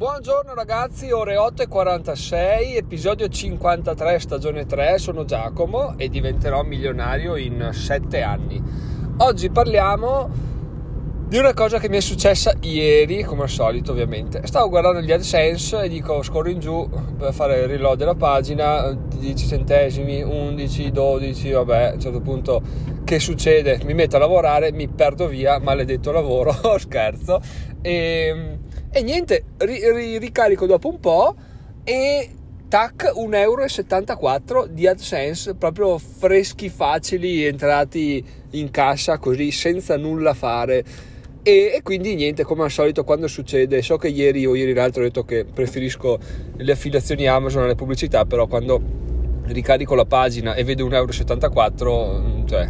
Buongiorno ragazzi, ore 8.46, episodio 53, stagione 3, sono Giacomo e diventerò milionario in 7 anni. Oggi parliamo di una cosa che mi è successa ieri, come al solito ovviamente. Stavo guardando gli AdSense e dico scorro in giù per fare il reload della pagina, 10 centesimi, 11, 12, vabbè, a un certo punto che succede? Mi metto a lavorare, mi perdo via, maledetto lavoro, scherzo, e e niente, ri, ri, ricarico dopo un po' e tac 1,74 euro di AdSense proprio freschi facili entrati in cassa così senza nulla fare. E, e, quindi niente come al solito quando succede so che ieri o ieri l'altro ho detto che preferisco le affiliazioni Amazon alle pubblicità però quando ricarico la pagina e vedo 1,74 euro cioè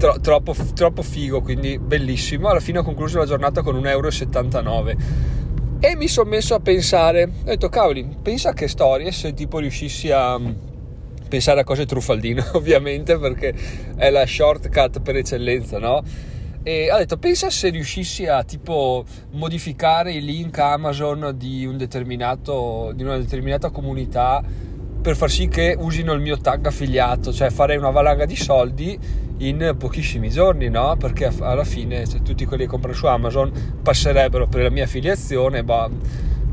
tro, troppo, troppo figo, quindi bellissimo. Alla fine ho concluso la giornata con 1,79 euro. E mi sono messo a pensare, ho detto cavoli, pensa che storie se tipo riuscissi a mm, pensare a cose truffaldine, ovviamente, perché è la shortcut per eccellenza, no? E ho detto, pensa se riuscissi a tipo modificare i link Amazon di, un determinato, di una determinata comunità per far sì che usino il mio tag affiliato, cioè farei una valanga di soldi in pochissimi giorni, no? Perché alla fine cioè, tutti quelli che comprano su Amazon passerebbero per la mia affiliazione, ma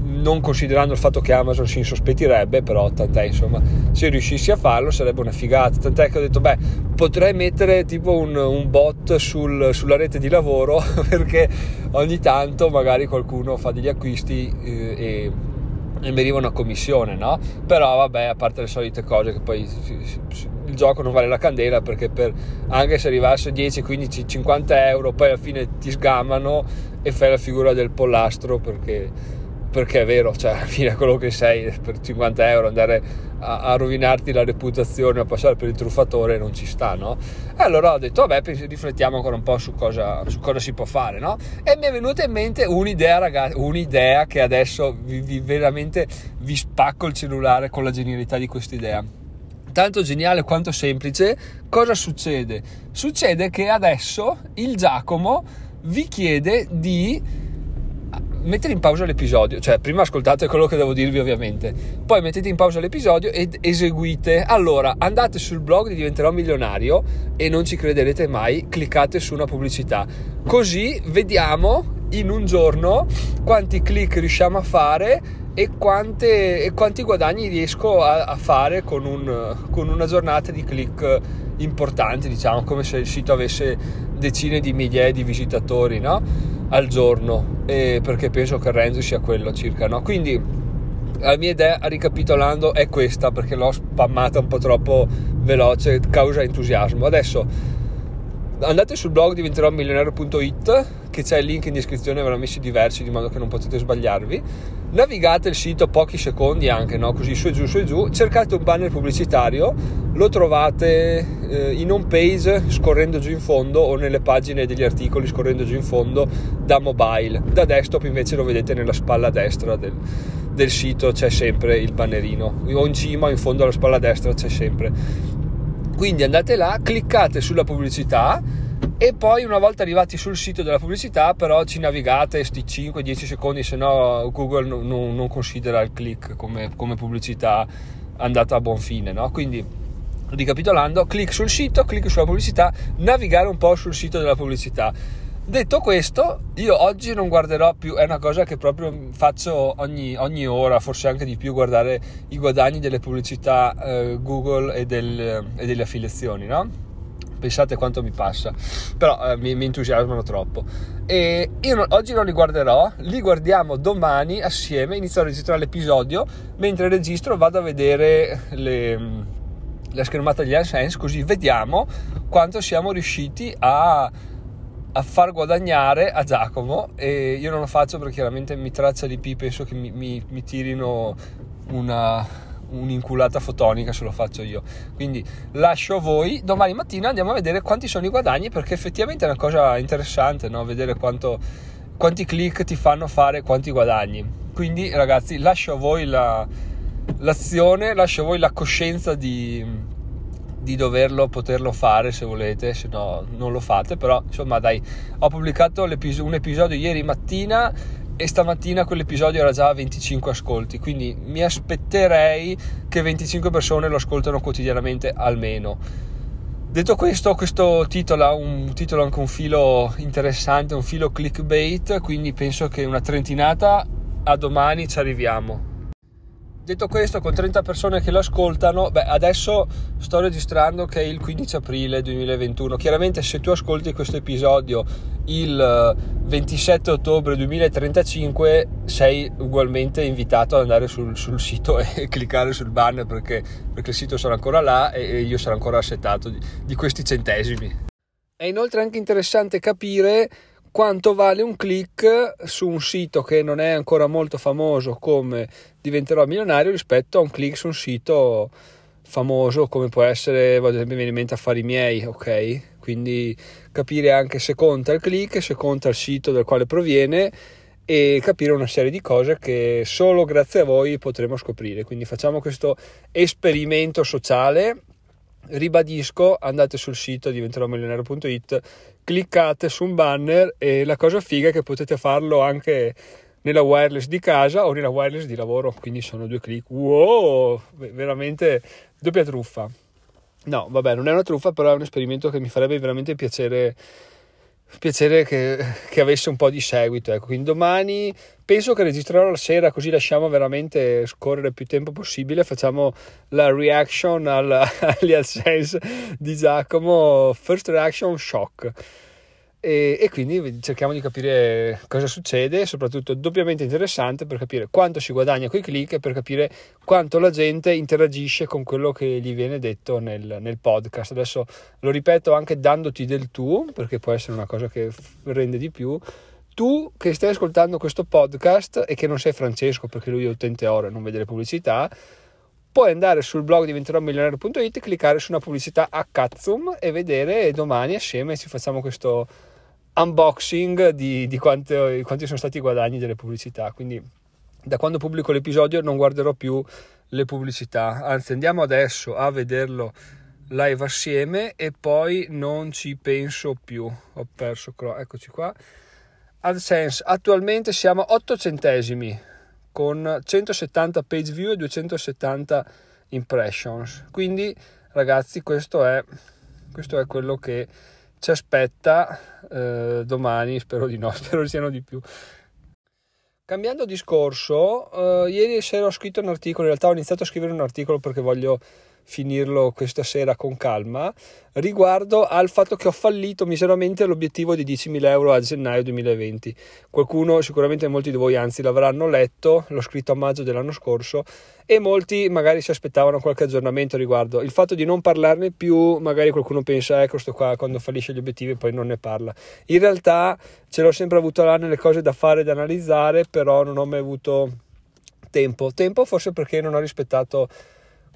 non considerando il fatto che Amazon si insospettirebbe, però tant'è insomma, se riuscissi a farlo sarebbe una figata. Tant'è che ho detto, beh, potrei mettere tipo un, un bot sul, sulla rete di lavoro perché ogni tanto magari qualcuno fa degli acquisti eh, e e mi arriva una commissione, no? Però vabbè, a parte le solite cose che poi il gioco non vale la candela perché per, anche se arrivasse 10, 15, 50 euro poi alla fine ti sgamano e fai la figura del pollastro perché, perché è vero, cioè alla fine quello che sei per 50 euro andare a, a rovinarti la reputazione, a passare per il truffatore non ci sta, no? E allora ho detto, vabbè, riflettiamo ancora un po' su cosa, su cosa si può fare, no? E mi è venuta in mente un'idea, ragazzi, un'idea che adesso vi, vi, veramente vi spacco il cellulare con la genialità di questa idea tanto geniale quanto semplice, cosa succede? Succede che adesso il Giacomo vi chiede di mettere in pausa l'episodio, cioè prima ascoltate quello che devo dirvi ovviamente, poi mettete in pausa l'episodio ed eseguite. Allora, andate sul blog di Diventerò Milionario e non ci crederete mai, cliccate su una pubblicità. Così vediamo in un giorno quanti click riusciamo a fare e, quante, e quanti guadagni riesco a, a fare con, un, con, una giornata di click importanti, diciamo, come se il sito avesse decine di migliaia di visitatori no? al giorno, e perché penso che il range sia quello circa. No? Quindi la mia idea, ricapitolando, è questa, perché l'ho spammata un po' troppo veloce, causa entusiasmo. Adesso andate sul blog diventerò milionario.it che c'è il link in descrizione, ve l'ho messi diversi di modo che non potete sbagliarvi. Navigate il sito pochi secondi anche, no? così su e giù, su e giù, cercate un banner pubblicitario, lo trovate eh, in home page scorrendo giù in fondo o nelle pagine degli articoli scorrendo giù in fondo da mobile. Da desktop invece lo vedete nella spalla destra del, del sito, c'è sempre il bannerino, o in cima o in fondo alla spalla destra c'è sempre quindi andate là, cliccate sulla pubblicità e poi una volta arrivati sul sito della pubblicità però ci navigate sti 5-10 secondi se no Google non, non, non considera il click come, come, pubblicità andata a buon fine no? quindi ricapitolando clic sul sito clic sulla pubblicità navigare un po' sul sito della pubblicità Detto questo, io oggi non guarderò più, è una cosa che proprio faccio ogni, ogni ora, forse anche di più, guardare i guadagni delle pubblicità eh, Google e, del, e, delle affiliazioni, no? Pensate quanto mi passa, però eh, mi, mi, entusiasmano troppo. E io no, oggi non li guarderò, li guardiamo domani assieme, inizio a registrare l'episodio, mentre registro vado a vedere le, la schermata degli AdSense, così vediamo quanto siamo riusciti a a far guadagnare a Giacomo e io non lo faccio perché chiaramente mi traccia di P penso che mi, mi, mi tirino una, un'inculata fotonica se lo faccio io quindi lascio a voi domani mattina andiamo a vedere quanti sono i guadagni perché effettivamente è una cosa interessante no? vedere quanto, quanti click ti fanno fare quanti guadagni quindi ragazzi lascio a voi la, l'azione lascio a voi la coscienza di di doverlo poterlo fare se volete, se no non lo fate, però insomma dai, ho pubblicato un episodio ieri mattina e stamattina quell'episodio era già a 25 ascolti, quindi mi aspetterei che 25 persone lo ascoltano quotidianamente almeno. Detto questo, questo titolo ha un titolo anche un filo interessante, un filo clickbait, quindi penso che una trentinata a domani ci arriviamo. Detto questo, con 30 persone che lo ascoltano, beh, adesso sto registrando che è il 15 aprile 2021. Chiaramente, se tu ascolti questo episodio il 27 ottobre 2035, sei ugualmente invitato ad andare sul, sul sito e cliccare sul banner perché, perché, il sito sarà ancora là e, io sarò ancora assetato di, di questi centesimi. È inoltre anche interessante capire quanto vale un click su un sito che non è ancora molto famoso come diventerò milionario rispetto a un click su un sito famoso come può essere, ad esempio, mi viene in mente affari miei, ok? Quindi capire anche se conta il click, se conta il sito dal quale proviene e capire una serie di cose che solo grazie a voi potremo scoprire. Quindi facciamo questo esperimento sociale ribadisco, andate sul sito diventeromilionario.it, cliccate su un banner e la cosa figa è che potete farlo anche nella wireless di casa o nella wireless di lavoro, quindi sono due clic. Wow, veramente doppia truffa. No, vabbè, non è una truffa, però è un esperimento che mi farebbe veramente piacere piacere che, che, avesse un po' di seguito. Ecco. Quindi domani penso che registrerò la sera, così lasciamo veramente scorrere più tempo possibile. Facciamo la reaction al, agli AdSense di Giacomo, first reaction shock e, e, quindi cerchiamo di capire cosa succede, soprattutto doppiamente interessante per capire quanto si guadagna con i click e per capire quanto la gente interagisce con quello che gli viene detto nel, nel podcast. Adesso lo ripeto anche dandoti del tu, perché può essere una cosa che rende di più. Tu che stai ascoltando questo podcast e che non sei Francesco perché lui è utente oro e non vede le pubblicità, puoi andare sul blog diventeròmilionario.it, cliccare su una pubblicità a Katsum e vedere domani assieme ci facciamo questo unboxing di, di quanto, quanti sono stati i guadagni delle pubblicità. Quindi da quando pubblico l'episodio non guarderò più le pubblicità, anzi andiamo adesso a vederlo live assieme e poi non ci penso più. Ho perso, eccoci qua. AdSense, attualmente siamo a 8 centesimi con 170 page view e 270 impressions. Quindi ragazzi questo è, questo è quello che ci aspetta eh, domani, spero di no, spero siano di più. Cambiando discorso, eh, ieri sera ho scritto un articolo, in realtà ho iniziato a scrivere un articolo perché voglio finirlo questa sera con calma, riguardo al fatto che ho fallito miseramente l'obiettivo di 10.000 euro a gennaio 2020. Qualcuno, sicuramente molti di voi anzi l'avranno letto, l'ho scritto a maggio dell'anno scorso e molti magari si aspettavano qualche aggiornamento riguardo. Il fatto di non parlarne più, magari qualcuno pensa, ecco sto qua, quando fallisce gli obiettivi poi non ne parla. In realtà ce l'ho sempre avuto là nelle cose da fare da analizzare, però non ho mai avuto tempo. Tempo forse perché non ho rispettato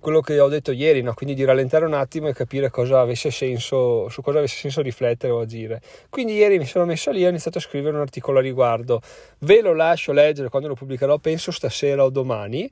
quello che ho detto ieri, no? quindi di rallentare un attimo e capire cosa avesse senso, su cosa avesse senso riflettere o agire. Quindi ieri mi sono messo lì e ho iniziato a scrivere un articolo a riguardo. Ve lo lascio leggere quando lo pubblicherò, penso stasera o domani.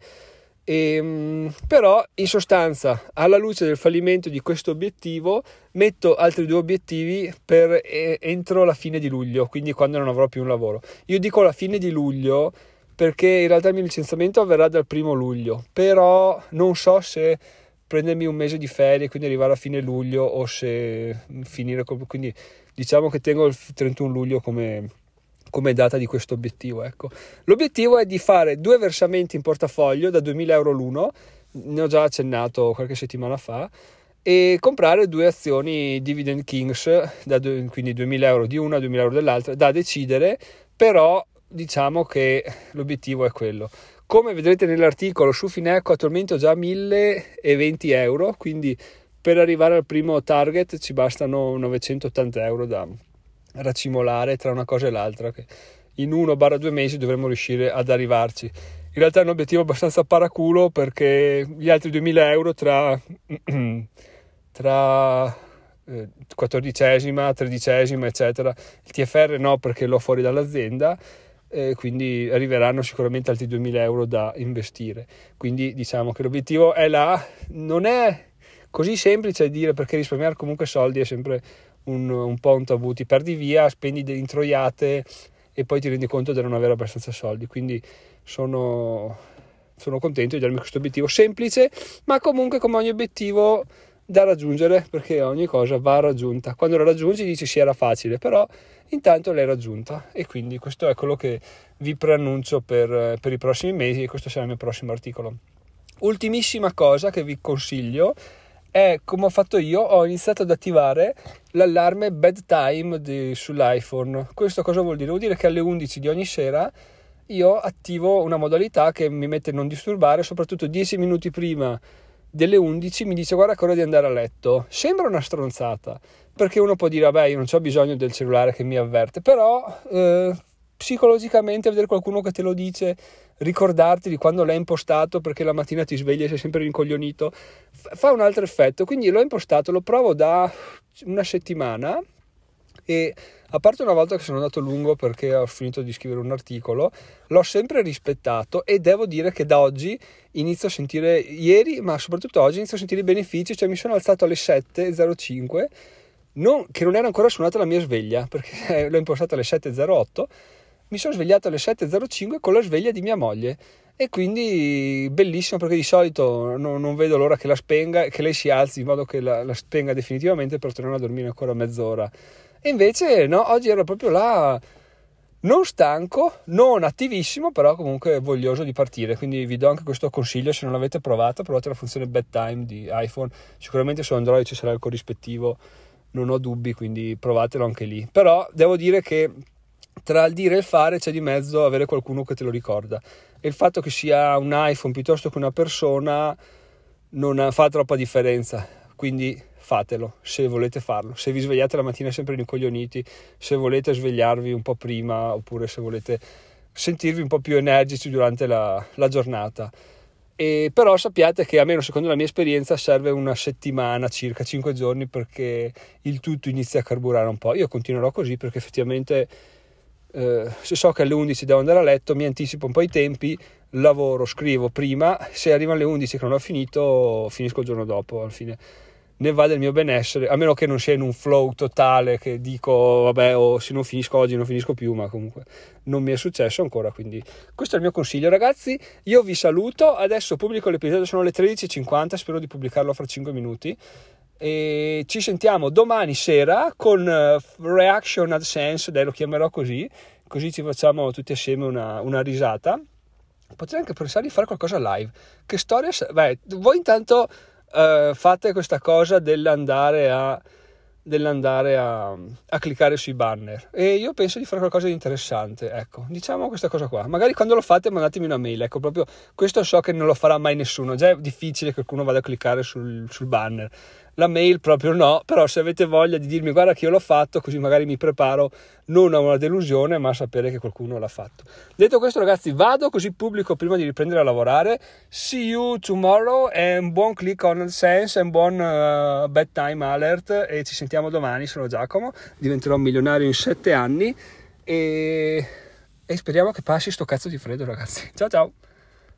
E, ehm, però in sostanza alla luce del fallimento di questo obiettivo metto altri due obiettivi per eh, entro la fine di luglio quindi quando non avrò più un lavoro io dico la fine di luglio perché in realtà il mio licenziamento avverrà dal primo luglio, però non so se prendermi un mese di ferie, quindi arrivare a fine luglio o se finire, quindi diciamo che tengo il 31 luglio come, come data di questo obiettivo. Ecco. L'obiettivo è di fare due versamenti in portafoglio da 2000 euro l'uno, ne ho già accennato qualche settimana fa, e comprare due azioni Dividend Kings, da, quindi 2000 euro di una, 2000 euro dell'altra, da decidere, però diciamo che l'obiettivo è quello. Come vedrete nell'articolo su Fineco attualmente ho già 1020 euro, quindi per arrivare al primo target ci bastano 980 euro da racimolare tra una cosa e l'altra, che in 1-2 mesi dovremmo riuscire ad arrivarci. In realtà è un obiettivo abbastanza paraculo perché gli altri 2000 euro tra, tra eh, quattordicesima, tredicesima, eccetera, il TFR no perché l'ho fuori dall'azienda eh, quindi arriveranno sicuramente altri 2000 euro da investire. Quindi diciamo che l'obiettivo è là, non è così semplice dire perché risparmiare comunque soldi è sempre un, un po' un tabù, ti perdi via, spendi delle introiate e poi ti rendi conto di non avere abbastanza soldi. Quindi sono, sono contento di darmi questo obiettivo semplice, ma comunque come ogni obiettivo da raggiungere, perché ogni cosa va raggiunta. Quando la raggiungi dici sì era facile, però intanto l'hai raggiunta e quindi questo è quello che vi preannuncio per, per i prossimi mesi e questo sarà il mio prossimo articolo. Ultimissima cosa che vi consiglio è come ho fatto io, ho iniziato ad attivare l'allarme bedtime di, sull'iPhone. Questo cosa vuol dire? Vuol dire che alle 11 di ogni sera io attivo una modalità che mi mette non disturbare, soprattutto 10 minuti prima delle 11 mi dice guarda che ora di andare a letto. Sembra una stronzata, perché uno può dire vabbè io non ho bisogno del cellulare che mi avverte, però eh, psicologicamente vedere qualcuno che te lo dice, ricordarti di quando l'hai impostato perché la mattina ti svegli e sei sempre rincoglionito, fa un altro effetto. Quindi l'ho impostato, lo provo da una settimana e a parte una volta che sono andato lungo perché ho finito di scrivere un articolo, l'ho sempre rispettato e devo dire che da oggi inizio a sentire, ieri ma soprattutto oggi inizio a sentire i benefici, cioè mi sono alzato alle 7.05, non, che non era ancora suonata la mia sveglia perché l'ho impostata alle 7.08, mi sono svegliato alle 7.05 con la sveglia di mia moglie. E quindi bellissimo perché di solito non, non vedo l'ora che la spenga che lei si alzi in modo che la, la spenga definitivamente per tornare a dormire ancora mezz'ora e invece no, oggi ero proprio là, non stanco, non attivissimo, però comunque voglioso di partire. Quindi vi do anche questo consiglio, se non l'avete provato, provate la funzione bedtime di iPhone. Sicuramente su Android ci sarà il corrispettivo, non ho dubbi, quindi provatelo anche lì. Però devo dire che tra il dire e il fare c'è di mezzo avere qualcuno che te lo ricorda. E il fatto che sia un iPhone piuttosto che una persona non fa troppa differenza. Quindi fatelo se volete farlo. Se vi svegliate la mattina sempre rincoglioniti, se volete svegliarvi un po' prima oppure se volete sentirvi un po' più energici durante la, la giornata. E però sappiate che almeno secondo la mia esperienza serve una settimana, circa 5 giorni perché il tutto inizia a carburare un po'. Io continuerò così perché effettivamente eh, se so che alle 11 devo andare a letto mi anticipo un po' i tempi, lavoro, scrivo prima, se arriva alle 11 che non ho finito finisco il giorno dopo alla fine ne va del mio benessere, a meno che non sia in un flow totale che dico vabbè o oh, se non finisco oggi non finisco più, ma comunque non mi è successo ancora, quindi questo è il mio consiglio ragazzi, io vi saluto, adesso pubblico l'episodio, sono le 13.50, spero di pubblicarlo fra 5 minuti e ci sentiamo domani sera con uh, Reaction AdSense, dai lo chiamerò così, così ci facciamo tutti assieme una, una risata. Potrei anche pensare di fare qualcosa live. Che storia... Beh, voi intanto uh, fate questa cosa dell'andare a dell'andare a, a, cliccare sui banner. E io penso di fare qualcosa di interessante ecco. Diciamo questa cosa qua. Magari quando lo fate mandatemi una mail ecco proprio questo so che non lo farà mai nessuno. Già è difficile che qualcuno vada a cliccare sul, sul banner. La mail proprio no, però se avete voglia di dirmi guarda che io l'ho fatto, così magari mi preparo non a una delusione, ma a sapere che qualcuno l'ha fatto. Detto questo ragazzi, vado così pubblico prima di riprendere a lavorare. See you tomorrow and buon click on sense and buon uh, bedtime alert e ci sentiamo domani, sono Giacomo, diventerò milionario in sette anni e, e speriamo che passi sto cazzo di freddo ragazzi. Ciao ciao!